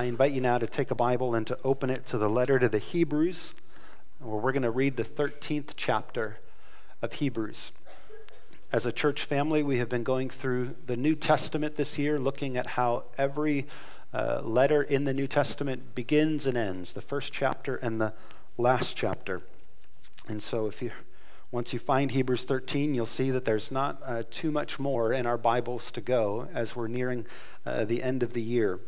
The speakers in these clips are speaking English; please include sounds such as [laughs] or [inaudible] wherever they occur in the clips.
I invite you now to take a Bible and to open it to the letter to the Hebrews, where we're going to read the 13th chapter of Hebrews. As a church family, we have been going through the New Testament this year, looking at how every uh, letter in the New Testament begins and ends, the first chapter and the last chapter. And so, if you once you find Hebrews 13, you'll see that there's not uh, too much more in our Bibles to go as we're nearing uh, the end of the year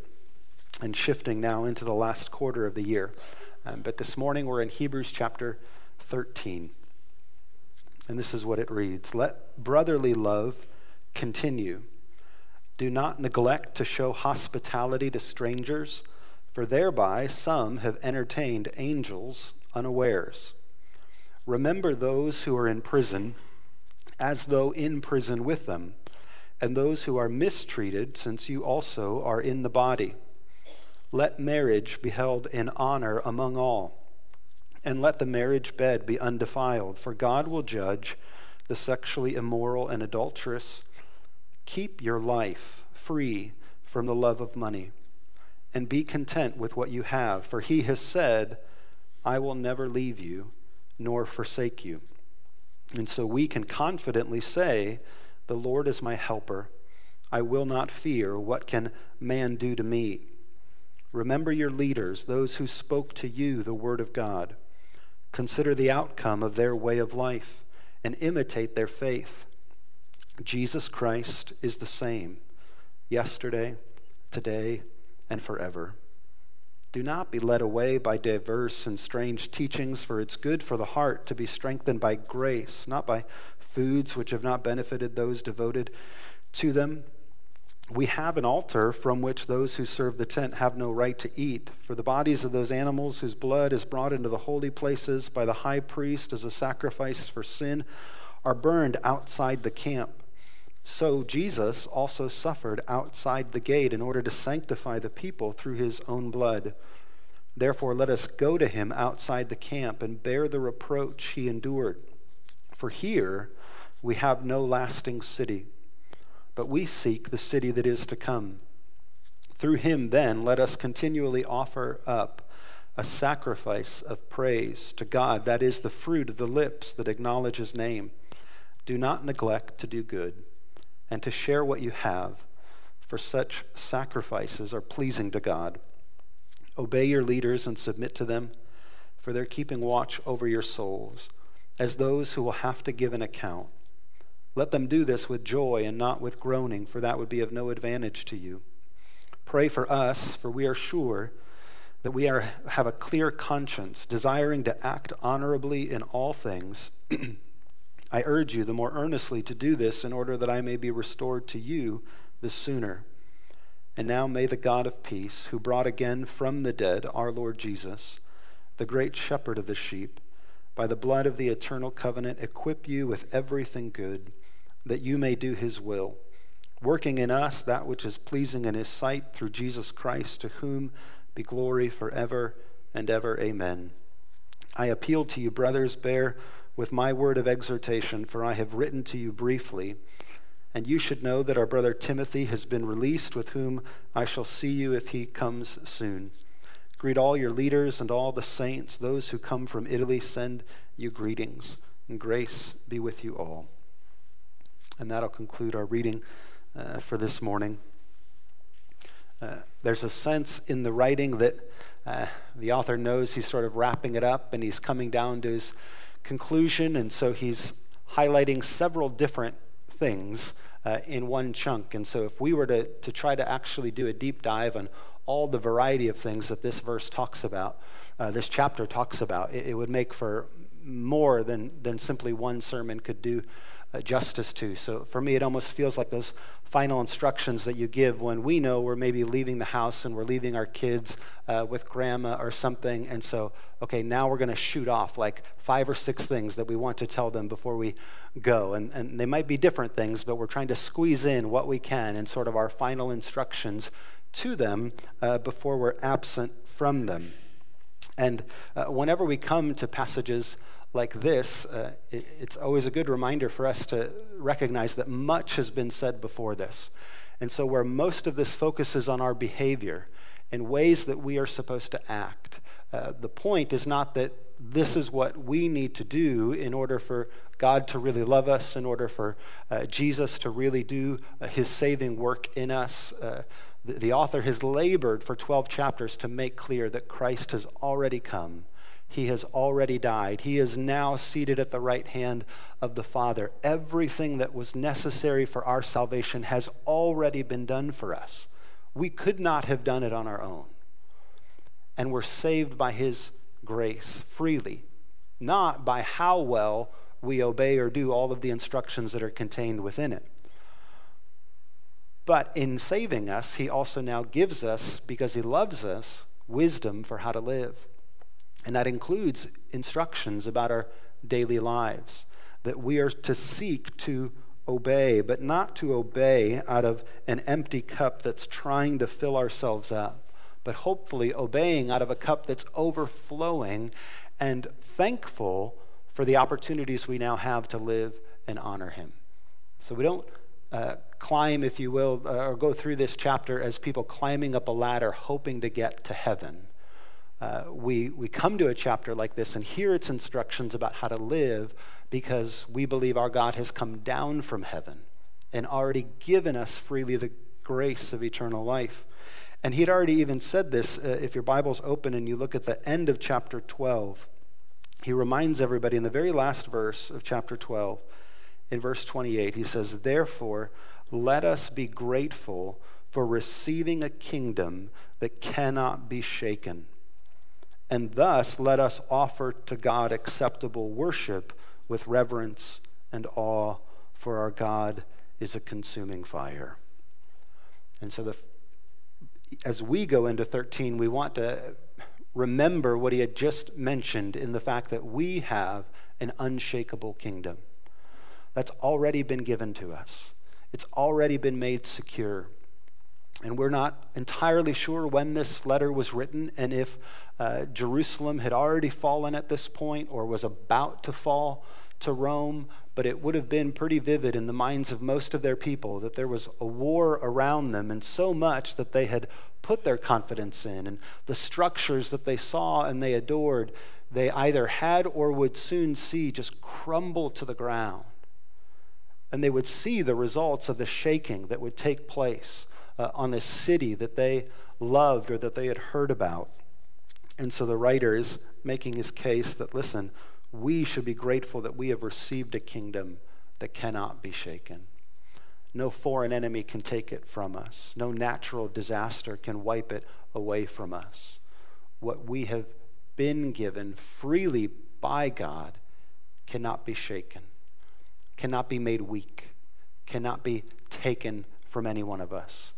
and shifting now into the last quarter of the year. Um, but this morning we're in Hebrews chapter 13. And this is what it reads Let brotherly love continue. Do not neglect to show hospitality to strangers, for thereby some have entertained angels unawares. Remember those who are in prison as though in prison with them, and those who are mistreated, since you also are in the body. Let marriage be held in honor among all, and let the marriage bed be undefiled, for God will judge the sexually immoral and adulterous. Keep your life free from the love of money, and be content with what you have, for he has said, I will never leave you nor forsake you. And so we can confidently say, The Lord is my helper. I will not fear. What can man do to me? Remember your leaders, those who spoke to you the word of God. Consider the outcome of their way of life and imitate their faith. Jesus Christ is the same yesterday, today, and forever. Do not be led away by diverse and strange teachings, for it's good for the heart to be strengthened by grace, not by foods which have not benefited those devoted to them we have an altar from which those who serve the tent have no right to eat. For the bodies of those animals whose blood is brought into the holy places by the high priest as a sacrifice for sin are burned outside the camp. So Jesus also suffered outside the gate in order to sanctify the people through his own blood. Therefore, let us go to him outside the camp and bear the reproach he endured. For here we have no lasting city but we seek the city that is to come. Through him, then, let us continually offer up a sacrifice of praise to God. That is the fruit of the lips that acknowledge his name. Do not neglect to do good and to share what you have, for such sacrifices are pleasing to God. Obey your leaders and submit to them, for they're keeping watch over your souls, as those who will have to give an account. Let them do this with joy and not with groaning, for that would be of no advantage to you. Pray for us, for we are sure that we are, have a clear conscience, desiring to act honorably in all things. [clears throat] I urge you the more earnestly to do this in order that I may be restored to you the sooner. And now may the God of peace, who brought again from the dead our Lord Jesus, the great shepherd of the sheep, by the blood of the eternal covenant, equip you with everything good that you may do his will, working in us that which is pleasing in his sight through Jesus Christ, to whom be glory forever and ever. Amen. I appeal to you, brothers, bear with my word of exhortation, for I have written to you briefly. And you should know that our brother Timothy has been released, with whom I shall see you if he comes soon. Greet all your leaders and all the saints. Those who come from Italy send you greetings, and grace be with you all. And that'll conclude our reading uh, for this morning. Uh, there's a sense in the writing that uh, the author knows he's sort of wrapping it up and he's coming down to his conclusion, and so he's highlighting several different things uh, in one chunk. And so, if we were to, to try to actually do a deep dive on all the variety of things that this verse talks about, uh, this chapter talks about, it, it, would make for more than, than simply one sermon could do justice to. So for me, it almost feels like those final instructions that you give when we know we're maybe leaving the house and we're leaving our kids uh, with grandma or something. And so, okay, now we're going to shoot off like five or six things that we want to tell them before we go. And, and they might be different things, but we're trying to squeeze in what we can in sort of our final instructions to them uh, before we're absent from them. And uh, whenever we come to passages like this, uh, it, it's always a good reminder for us to recognize that much has been said before this. And so, where most of this focuses on our behavior in ways that we are supposed to act. Uh, the point is not that this is what we need to do in order for God to really love us, in order for uh, Jesus to really do uh, his saving work in us. Uh, the, the author has labored for 12 chapters to make clear that Christ has already come. He has already died. He is now seated at the right hand of the Father. Everything that was necessary for our salvation has already been done for us. We could not have done it on our own. And we're saved by His grace freely, not by how well we obey or do all of the instructions that are contained within it. But in saving us, He also now gives us, because He loves us, wisdom for how to live. And that includes instructions about our daily lives, that we are to seek to obey, but not to obey out of an empty cup that's trying to fill ourselves up, but hopefully obeying out of a cup that's overflowing and thankful for the opportunities we now have to live and honor Him. So we don't uh, climb, if you will, uh, or go through this chapter as people climbing up a ladder hoping to get to heaven. Uh, we, we come to a chapter like this and hear its instructions about how to live because we believe our God has come down from heaven and already given us freely the grace of eternal life. And he'd already even said this. Uh, if your Bible's open and you look at the end of chapter 12, he reminds everybody in the very last verse of chapter 12 in verse 28, he says, Therefore, let us be grateful for receiving a kingdom that cannot be shaken. And thus, let us offer to God acceptable worship with reverence and awe, for our God is a consuming fire. And so, the, as we go into 13, we want to remember what he had just mentioned in the fact that we have an unshakable kingdom that's already been given to us, it's already been made secure. And we're not entirely sure when this letter was written and if uh, Jerusalem had already fallen at this point or was about to fall to Rome, but it would have been pretty vivid in the minds of most of their people that there was a war around them, and so much that they had put their confidence in, and the structures that they saw and they adored, they either had or would soon see just crumble to the ground. And they would see the results of the shaking that would take place uh, on a city that they loved or that they had heard about. And so the writer is making his case that, listen, we should be grateful that we have received a kingdom that cannot be shaken. No foreign enemy can take it from us, no natural disaster can wipe it away from us. What we have been given freely by God cannot be shaken cannot be made weak, cannot be taken from any one of us.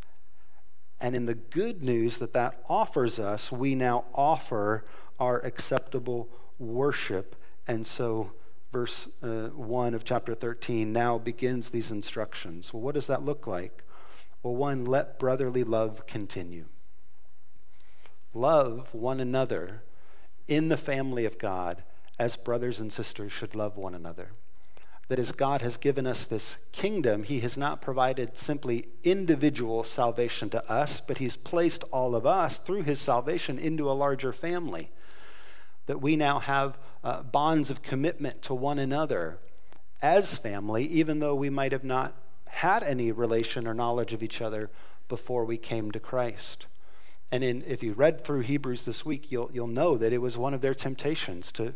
And in the good news that that offers us, we now offer our acceptable worship. And so, verse uh, 1 of chapter 13 now begins these instructions. Well, what does that look like? Well, one, let brotherly love continue. Love one another in the family of God as brothers and sisters should love one another that as God has given us this kingdom, He has not provided simply individual salvation to us, but He's placed all of us through His salvation into a larger family. That we now have uh, bonds of commitment to one another as family, even though we might have not had any relation or knowledge of each other before we came to Christ. And in, if you read through Hebrews this week, you'll, you'll know that it was one of their temptations to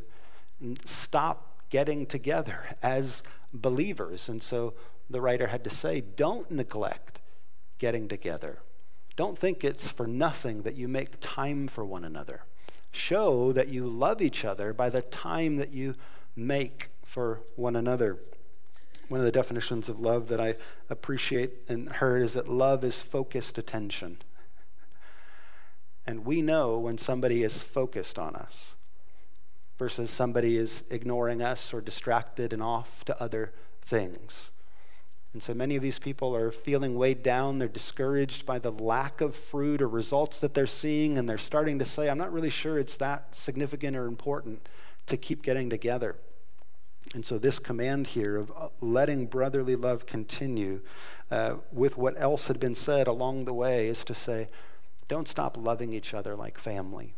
stop getting together as believers. And so the writer had to say, don't neglect getting together. Don't think it's for nothing that you make time for one another. Show that you love each other by the time that you make for one another. One of the definitions of love that I appreciate and heard is that love is focused attention. And we know when somebody is focused on us versus somebody is ignoring us or distracted and off to other things. And so many of these people are feeling weighed down. They're discouraged by the lack of fruit or results that they're seeing, and they're starting to say, I'm not really sure it's that significant or important to keep getting together. And so, this command here of uh, letting brotherly love continue uh, with what else had been said along the way is to say, don't stop loving each other like family.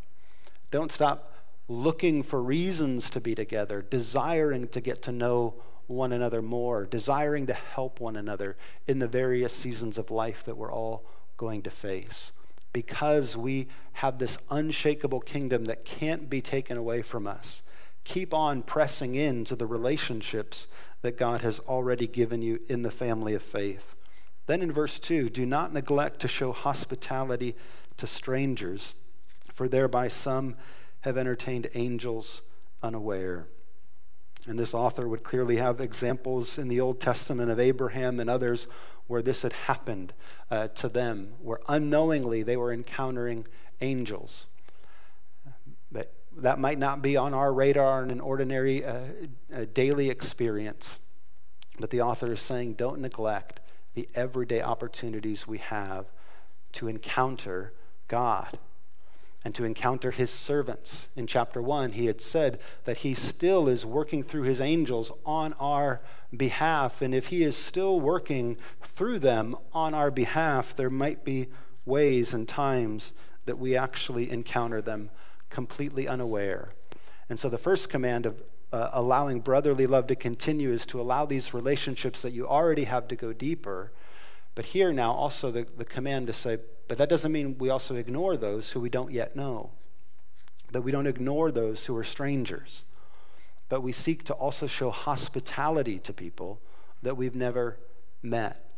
Don't stop looking for reasons to be together, desiring to get to know one another more, desiring to help one another in the various seasons of life that we're all going to face. Because we have this unshakable kingdom that can't be taken away from us. Keep on pressing into the relationships that God has already given you in the family of faith. Then in verse 2, do not neglect to show hospitality to strangers, for thereby some have entertained angels unaware. And this author would clearly have examples in the Old Testament of Abraham and others where this had happened uh, to them, where unknowingly they were encountering angels. But that might not be on our radar in an ordinary uh, daily experience. But the author is saying don't neglect the everyday opportunities we have to encounter God and to encounter his servants. In chapter 1, he had said that he still is working through his angels on our behalf. And if he is still working through them on our behalf, there might be ways and times that we actually encounter them completely unaware. And so the first command of uh, allowing brotherly love to continue is to allow these relationships that you already have to go deeper. But here now, also the, the command to say, but that doesn't mean we also ignore those who we don't yet know, that we don't ignore those who are strangers, but we seek to also show hospitality to people that we've never met,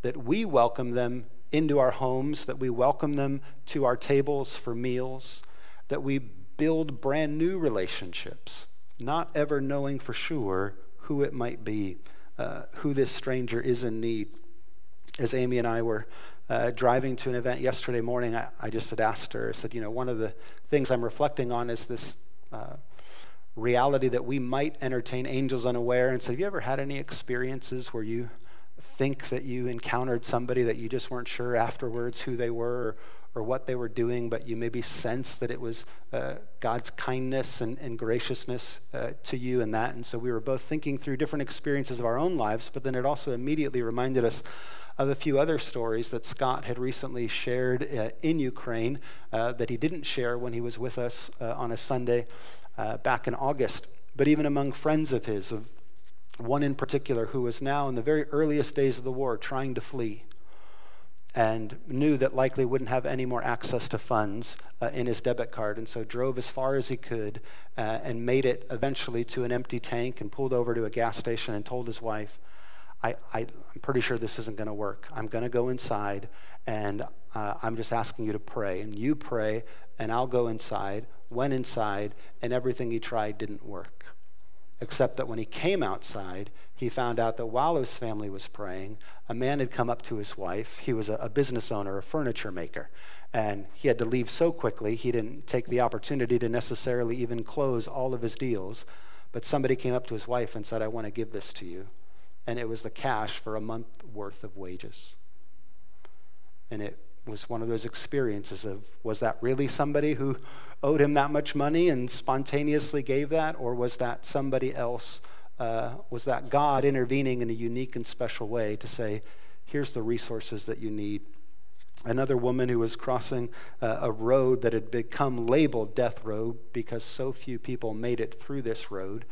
that we welcome them into our homes, that we welcome them to our tables for meals, that we build brand new relationships, not ever knowing for sure who it might be, uh, who this stranger is in need. As Amy and I were uh, driving to an event yesterday morning, I, I, just had asked her, I said, you know, one of the things I'm reflecting on is this uh, reality that we might entertain angels unaware. And so, have you ever had any experiences where you think that you encountered somebody that you just weren't sure afterwards who they were or, what they were doing, but you maybe sensed that it was uh, God's kindness and, and graciousness uh, to you and that? And so, we were both thinking through different experiences of our own lives, but then it also immediately reminded us of a few other stories that Scott had recently shared uh, in Ukraine uh, that he didn't share when he was with us uh, on a Sunday uh, back in August. But even among friends of his, of one in particular who was now in the very earliest days of the war trying to flee and knew that likely wouldn't have any more access to funds uh, in his debit card, and so drove as far as he could uh, and made it eventually to an empty tank and pulled over to a gas station and told his wife, I, am pretty sure this isn't going to work. I'm going to go inside, and uh, I'm just asking you to pray. And you pray, and I'll go inside. Went inside, and everything he tried didn't work. Except that when he came outside, he found out that while his family was praying, a man had come up to his wife. He was a, a business owner, a furniture maker. And he had to leave so quickly, he didn't take the opportunity to necessarily even close all of his deals. But somebody came up to his wife and said, I want to give this to you and it was the cash for a month worth of wages. And it was one of those experiences of was that really somebody who owed him that much money and spontaneously gave that, or was that somebody else? Uh, was that God intervening in a unique and special way to say, here's the resources that you need? Another woman who was crossing uh, a road that had become labeled Death Road because so few people made it through this road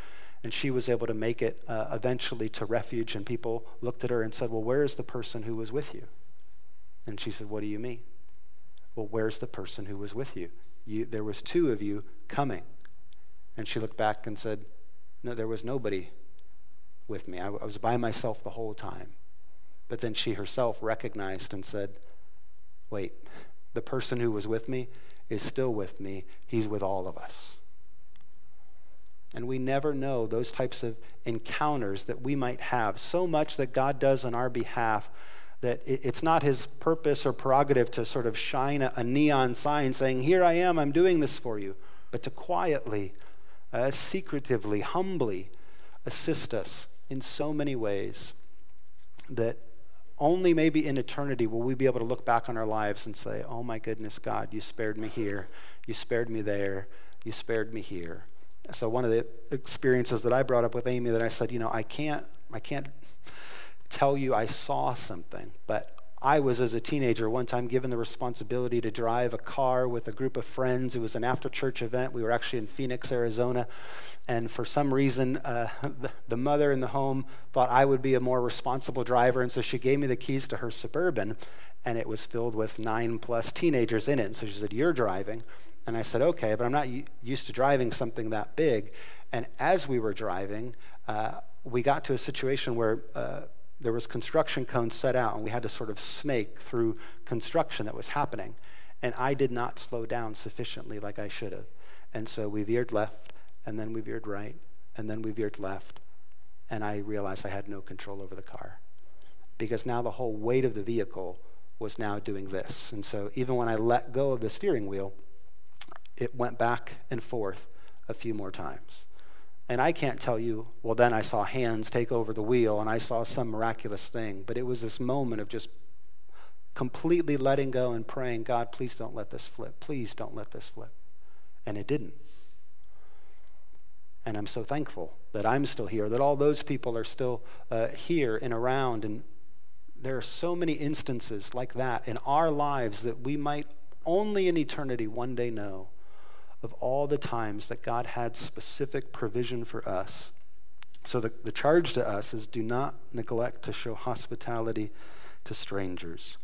and she was able to make it uh, eventually to refuge. And people looked at her and said, Well, where is the person who was with you? And she said, What do you mean? Well, where's the person who was with you? you there was two of you coming. And she looked back and said, No, there was nobody with me. I, I was by myself the whole time. But then she herself recognized and said, Wait, the person who was with me is still with me. He's with all of us. And we never know those types of encounters that we might have. So much that God does on our behalf that it's not his purpose or prerogative to sort of shine a, neon sign saying, Here I am, I'm doing this for you, but to quietly, uh, secretively, humbly assist us in so many ways that only maybe in eternity will we be able to look back on our lives and say, Oh my goodness, God, you spared me here, you spared me there, you spared me here. So one of the experiences that I brought up with Amy that I said, you know, I can't, I can't tell you I saw something, but I was, as a teenager, one time given the responsibility to drive a car with a group of friends. It was an after church event. We were actually in Phoenix, Arizona. And for some reason, uh, [laughs] the, the mother in the home thought I would be a more responsible driver. And so she gave me the keys to her Suburban, and it was filled with nine plus teenagers in it. And so she said, You're driving. And I said, Okay, but I'm not used to driving something that big. And as we were driving, uh, we got to a situation where uh, there was construction cones set out, and we had to sort of snake through construction that was happening. And I did not slow down sufficiently like I should have. And so we veered left, and then we veered right, and then we veered left. And I realized I had no control over the car. Because now the whole weight of the vehicle was now doing this. And so even when I let go of the steering wheel, it went back and forth a few more times. And I can't tell you, well, then I saw hands take over the wheel and I saw some miraculous thing. But it was this moment of just completely letting go and praying, God, please don't let this flip. Please don't let this flip. And it didn't. And I'm so thankful that I'm still here, that all those people are still uh, here and around. And there are so many instances like that in our lives that we might only in eternity one day know of all the times that God had specific provision for us. So the, the charge to us is do not neglect to show hospitality to strangers.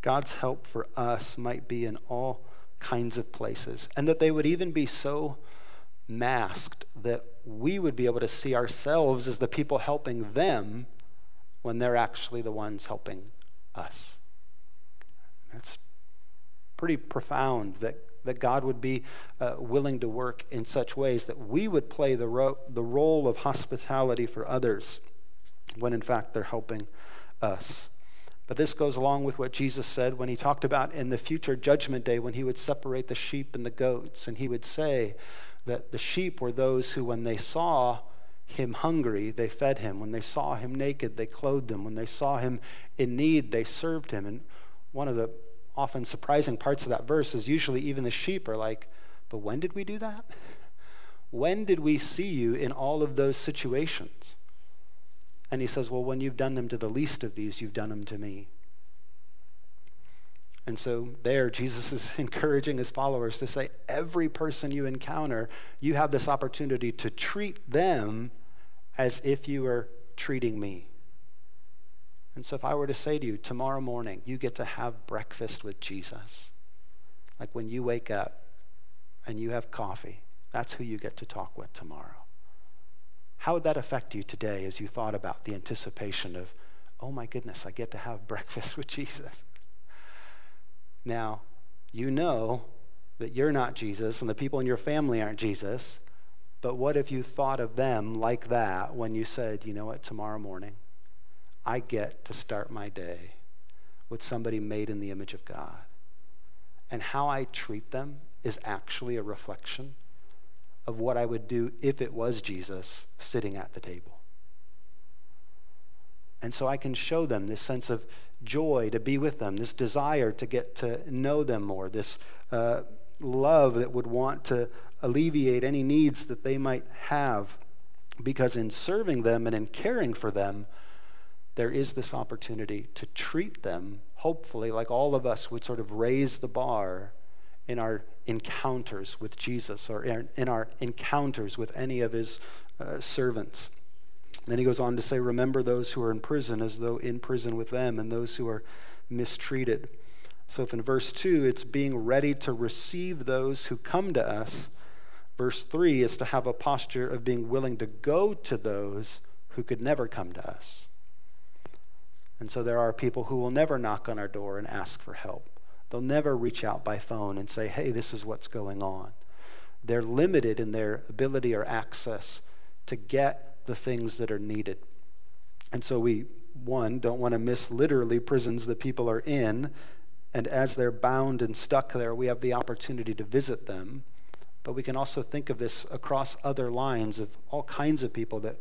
God's help for us might be in all kinds of places, and that they would even be so masked that we would be able to see ourselves as the people helping them when they're actually the ones helping us. That's pretty profound that that God would be uh, willing to work in such ways that we would play the, ro- the role of hospitality for others when in fact they're helping us. But this goes along with what Jesus said when he talked about in the future judgment day when he would separate the sheep and the goats. And he would say that the sheep were those who, when they saw him hungry, they fed him. When they saw him naked, they clothed him. When they saw him in need, they served him. And one of the often surprising parts of that verse is usually even the sheep are like, but when did we do that? When did we see you in all of those situations? And he says, Well, when you've done them to the least of these, you've done them to me. And so, there, Jesus is [laughs] encouraging his followers to say, Every person you encounter, you have this opportunity to treat them as if you were treating me. And so, if I were to say to you, tomorrow morning, you get to have breakfast with Jesus, like when you wake up and you have coffee, that's who you get to talk with tomorrow. How would that affect you today as you thought about the anticipation of, oh my goodness, I get to have [laughs] breakfast with Jesus? Now, you know that you're not Jesus and the people in your family aren't Jesus, but what if you thought of them like that when you said, you know what, tomorrow morning, I get to start my day with somebody made in the image of God. And how I treat them is actually a reflection of what I would do if it was Jesus sitting at the table. And so I can show them this sense of joy to be with them, this desire to get to know them more, this uh, love that would want to alleviate any needs that they might have. Because in serving them and in caring for them, there is this opportunity to treat them, hopefully, like all of us would sort of raise the bar in our encounters with Jesus or in our encounters with any of his uh, servants. Then he goes on to say, Remember those who are in prison as though in prison with them, and those who are mistreated. So, if in verse 2 it's being ready to receive those who come to us, verse 3 is to have a posture of being willing to go to those who could never come to us. And so there are people who will never knock on our door and ask for help. They'll never reach out by phone and say, hey, this is what's going on. They're limited in their ability or access to get the things that are needed. And so we, one, don't want to miss literally prisons that people are in. And as they're bound and stuck there, we have the opportunity to visit them. But we can also think of this across other lines of all kinds of people that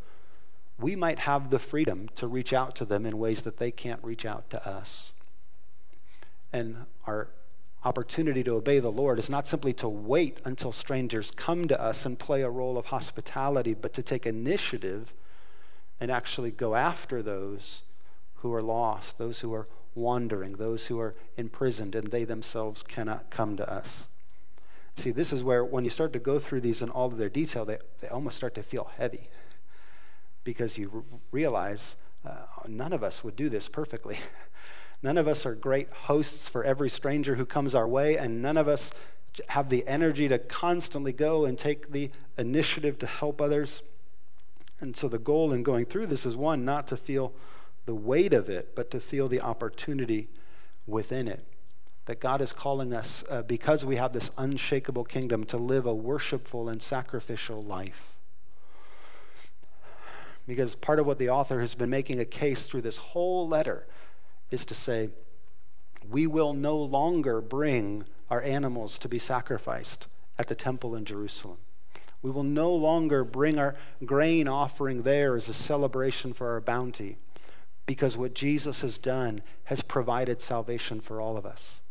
we might have the freedom to reach out to them in ways that they can't reach out to us. And our opportunity to obey the Lord is not simply to wait until strangers come to us and play a role of hospitality, but to take initiative and actually go after those who are lost, those who are wandering, those who are imprisoned, and they themselves cannot come to us. See, this is where when you start to go through these in all of their detail, they, they almost start to feel heavy because you realize uh, none of us would do this perfectly. [laughs] none of us are great hosts for every stranger who comes our way, and none of us have the energy to constantly go and take the initiative to help others. And so the goal in going through this is one, not to feel the weight of it, but to feel the opportunity within it. That God is calling us, uh, because we have this unshakable kingdom, to live a worshipful and sacrificial life. Because part of what the author has been making a case through this whole letter is to say, we will no longer bring our animals to be sacrificed at the temple in Jerusalem. We will no longer bring our grain offering there as a celebration for our bounty because what Jesus has done has provided salvation for all of us.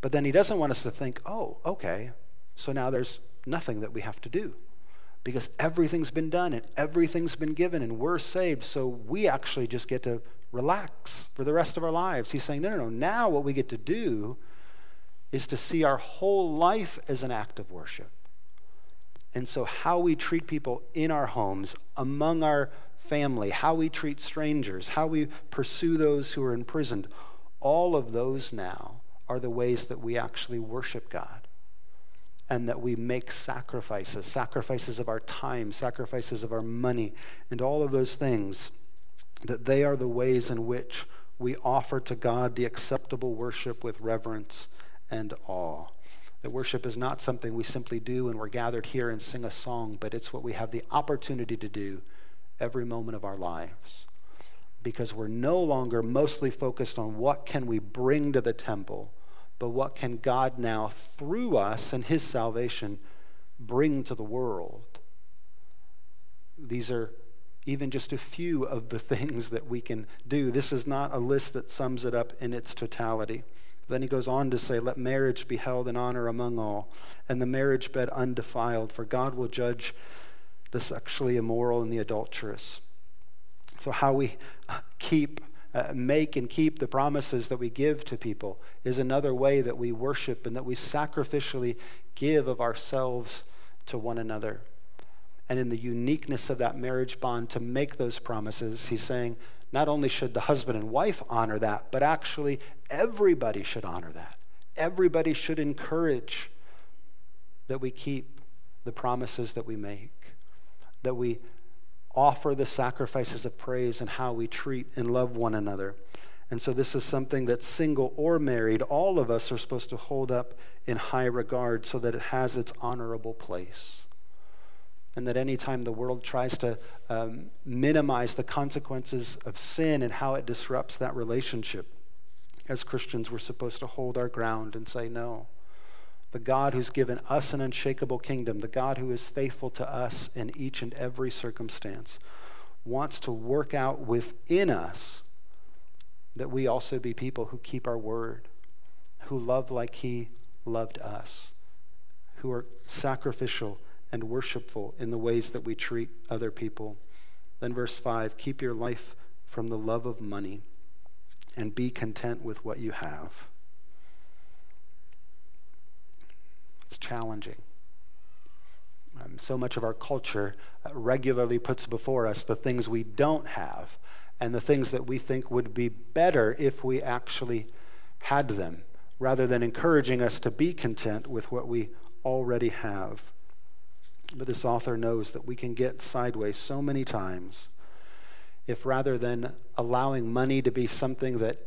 But then he doesn't want us to think, oh, okay, so now there's nothing that we have to do because everything's been done and everything's been given and we're saved, so we actually just get to relax for the rest of our lives. He's saying, no, no, no. Now what we get to do is to see our whole life as an act of worship. And so, how we treat people in our homes, among our family, how we treat strangers, how we pursue those who are imprisoned, all of those now are the ways that we actually worship God and that we make sacrifices sacrifices of our time, sacrifices of our money, and all of those things that they are the ways in which we offer to God the acceptable worship with reverence and awe. That worship is not something we simply do when we're gathered here and sing a song, but it's what we have the opportunity to do every moment of our lives. Because we're no longer mostly focused on what can we bring to the temple, but what can God now, through us and his salvation, bring to the world. These are even just a few of the [laughs] things that we can do. This is not a list that sums it up in its totality. Then he goes on to say, Let marriage be held in honor among all, and the marriage bed undefiled, for God will judge the sexually immoral and the adulterous. So, how we keep, uh, make, and keep the promises that we give to people is another way that we worship and that we sacrificially give of ourselves to one another and in the uniqueness of that marriage bond to make those promises, he's saying not only should the husband and wife honor that, but actually everybody should honor that. Everybody should encourage that we keep the promises that we make, that we offer the sacrifices of praise and how we treat and love one another. And so, this is something that single or married, all of us are supposed to hold up in high regard so that it has its honorable place and that anytime the world tries to um, minimize the consequences of sin and how it disrupts that relationship, as Christians, we're supposed to hold our ground and say, no. The God who's given us an unshakable kingdom, the God who is faithful to us in each and every circumstance, wants to work out within us that we also be people who keep our word, who love like He loved us, who are sacrificial and worshipful in the ways that we treat other people. Then, verse 5 keep your life from the love of money and be content with what you have. It's challenging. Um, so much of our culture uh, regularly puts before us the things we don't have and the things that we think would be better if we actually had them, rather than encouraging us to be content with what we already have. But this author knows that we can get sideways so many times if rather than allowing money to be something that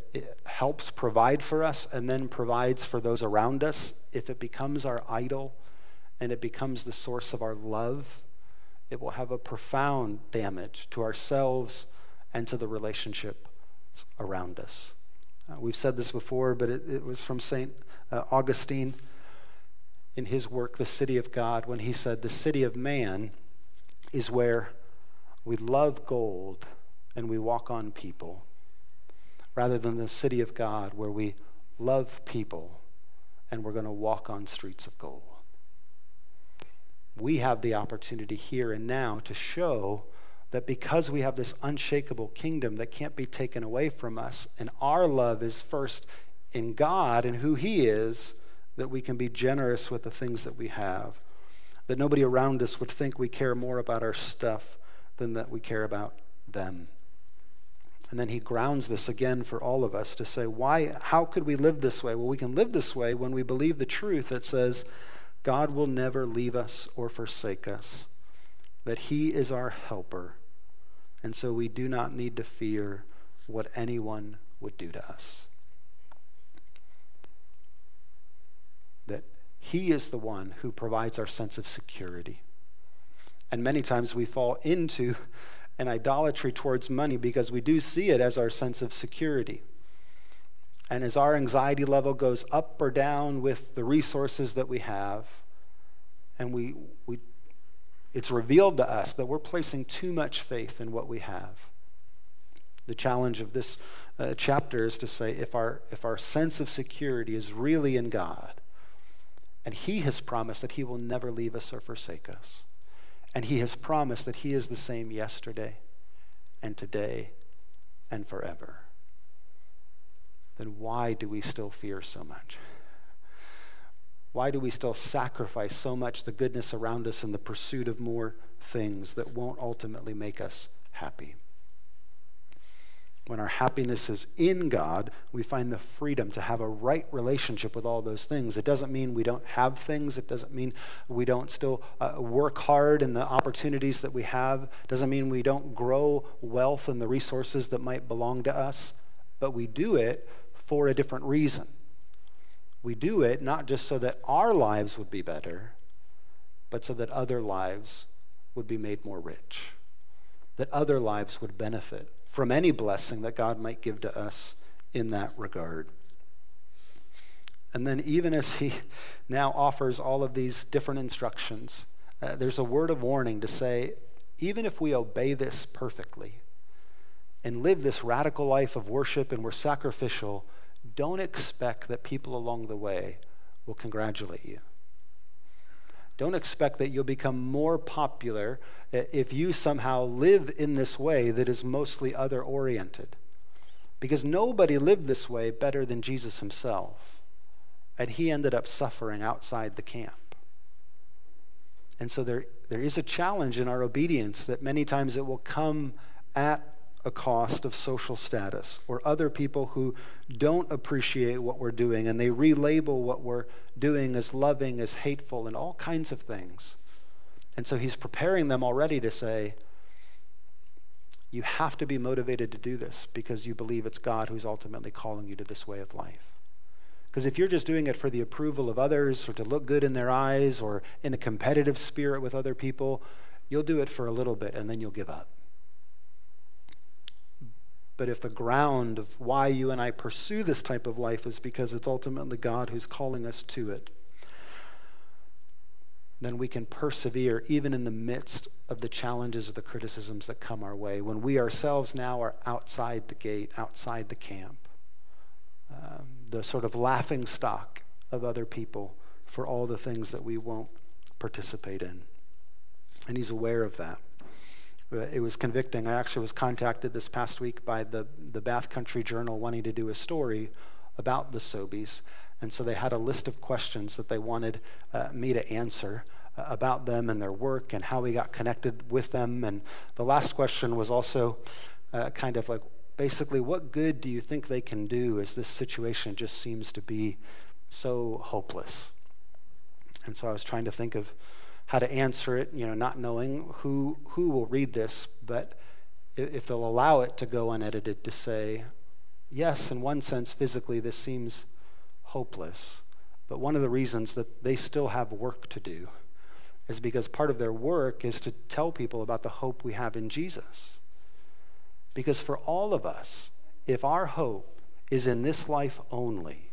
helps provide for us and then provides for those around us, if it becomes our idol and it becomes the source of our love, it will have a profound damage to ourselves and to the relationship around us. Uh, we've said this before, but it, it was from St. Uh, Augustine in his work, The City of God, when he said, The city of man is where we love gold and we walk on people, rather than the city of God where we love people and we're going to walk on streets of gold. We have the opportunity here and now to show that because we have this unshakable kingdom that can't be taken away from us, and our love is first in God and who He is, that we can be generous with the things that we have. That nobody around us would think we care more about our stuff than that we care about them. And then he grounds this again for all of us to say, why, how could we live this way? Well, we can live this way when we believe the truth that says, God will never leave us or forsake us, that he is our helper. And so we do not need to fear what anyone would do to us. That he is the one who provides our sense of security. And many times we fall into an idolatry towards money because we do see it as our sense of security. And as our anxiety level goes up or down with the resources that we have, and we, we, it's revealed to us that we're placing too much faith in what we have. The challenge of this uh, chapter is to say if our, if our sense of security is really in God, and He has promised that He will never leave us or forsake us and he has promised that he is the same yesterday and today and forever. Then why do we still fear so much? Why do we still sacrifice so much the goodness around us in the pursuit of more things that won't ultimately make us happy? When our happiness is in God, we find the freedom to have a right relationship with all those things. It doesn't mean we don't have things. It doesn't mean we don't still uh, work hard in the opportunities that we have. It doesn't mean we don't grow wealth and the resources that might belong to us. But we do it for a different reason. We do it not just so that our lives would be better, but so that other lives would be made more rich, that other lives would benefit from any blessing that God might give to us in that regard. And then, even as he [laughs] now offers all of these different instructions, uh, there's a word of warning to say, even if we obey this perfectly and live this radical life of worship and we're sacrificial, don't expect that people along the way will congratulate you. Don't expect that you'll become more popular uh, if you somehow live in this way that is mostly other oriented. Because nobody lived this way better than Jesus himself. And he ended up suffering outside the camp. And so there, there is a challenge in our obedience that many times it will come at a cost of social status or other people who don't appreciate what we're doing and they relabel what we're doing as loving, as hateful, and all kinds of things. And so he's preparing them already to say, you have to be motivated to do this because you believe it's God who's ultimately calling you to this way of life. Because if you're just doing it for the approval of others or to look good in their eyes or in a competitive spirit with other people, you'll do it for a little bit and then you'll give up. But if the ground of why you and I pursue this type of life is because it's ultimately God who's calling us to it, then we can persevere even in the midst of the challenges or the criticisms that come our way. When we ourselves now are outside the gate, outside the camp, um, the sort of laughing stock of other people for all the things that we won't participate in. And he's aware of that it was convicting. I actually was contacted this past week by the, the Bath Country Journal wanting to do a story about the Sobies. And so they had a list of questions that they wanted uh, me to answer uh, about them and their work and how we got connected with them. And the last question was also uh, kind of like basically, what good do you think they can do as this situation just seems to be so hopeless? And so I was trying to think of how to answer it, you know, not knowing who, who will read this, but if they'll allow it to go unedited to say, yes, in one sense, physically, this seems hopeless. But one of the reasons that they still have work to do is because part of their work is to tell people about the hope we have in Jesus. Because for all of us, if our hope is in this life only,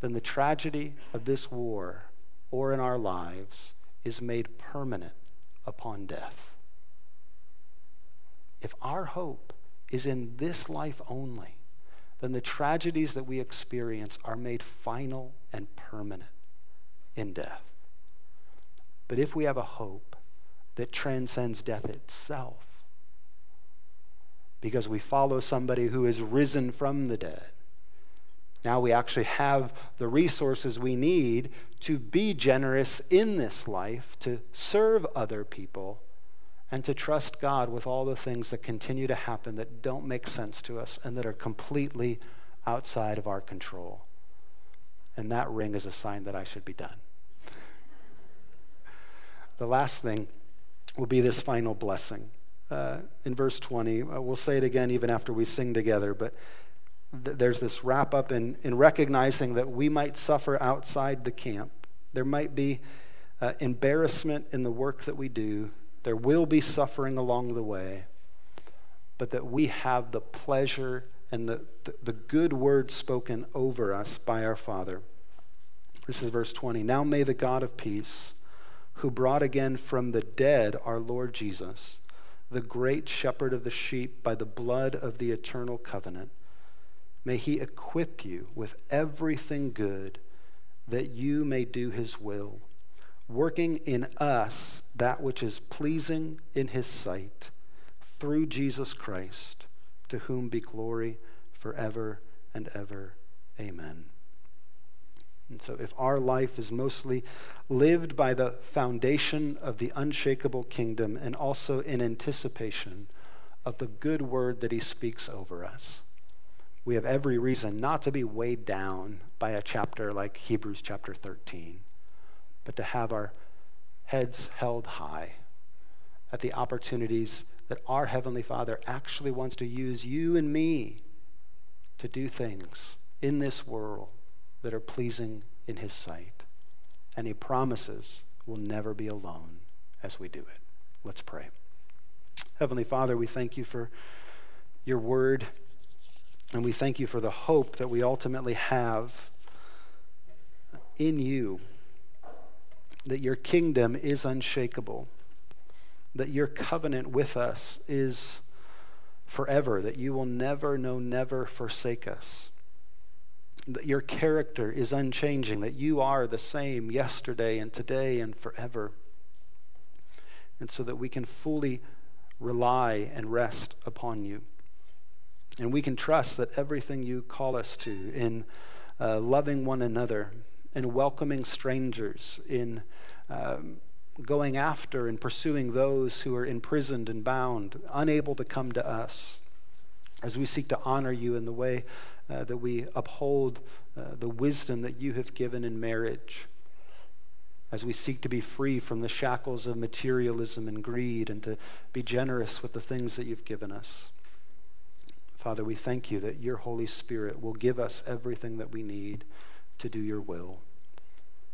then the tragedy of this war or in our lives is made permanent upon death. If our hope is in this life only, then the tragedies that we experience are made final and permanent in death. But if we have a hope that transcends death itself, because we follow somebody who is risen from the dead. Now we actually have the resources we need to be generous in this life, to serve other people, and to trust God with all the things that continue to happen that don't make sense to us and that are completely outside of our control. And that ring is a sign that I should be done. [laughs] the last thing will be this final blessing. Uh, in verse 20, uh, we'll say it again even after we sing together, but th- there's this wrap up in, in recognizing that we might suffer outside the camp. There might be uh, embarrassment in the work that we do, there will be suffering along the way, but that we have the pleasure and the, the, the good word spoken over us by our Father. This is verse 20. Now may the God of peace, who brought again from the dead our Lord Jesus, the great shepherd of the sheep by the blood of the eternal covenant, may he equip you with everything good that you may do his will, working in us that which is pleasing in his sight, through Jesus Christ, to whom be glory forever and ever. Amen. And so, if our life is mostly lived by the foundation of the unshakable kingdom and also in anticipation of the good word that he speaks over us, we have every reason not to be weighed down by a chapter like Hebrews chapter 13, but to have our heads held high at the opportunities that our Heavenly Father actually wants to use you and me to do things in this world that are pleasing in His sight. And He promises we'll never be alone as we do it. Let's pray. Heavenly Father, we thank you for your word, and we thank you for the hope that we ultimately have in you, that your kingdom is unshakable, that your covenant with us is forever, that you will never, no, never forsake us. That your character is unchanging, that you are the same yesterday and today and forever. And so that we can fully rely and rest upon you. And we can trust that everything you call us to in uh, loving one another, in welcoming strangers, in um, going after and pursuing those who are imprisoned and bound, unable to come to us, as we seek to honor you in the way uh, that we uphold uh, the wisdom that you have given in marriage, as we seek to be free from the shackles of materialism and greed and to be generous with the things that you've given us. Father, we thank you that your Holy Spirit will give us everything that we need to do your will.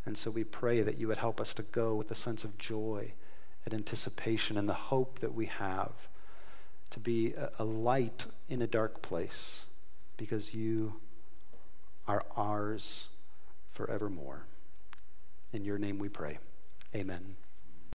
And so we pray that you would help us to go with a sense of joy and anticipation and the hope that we have to be a, light in a dark place because you are ours forevermore. In your name we pray. Amen.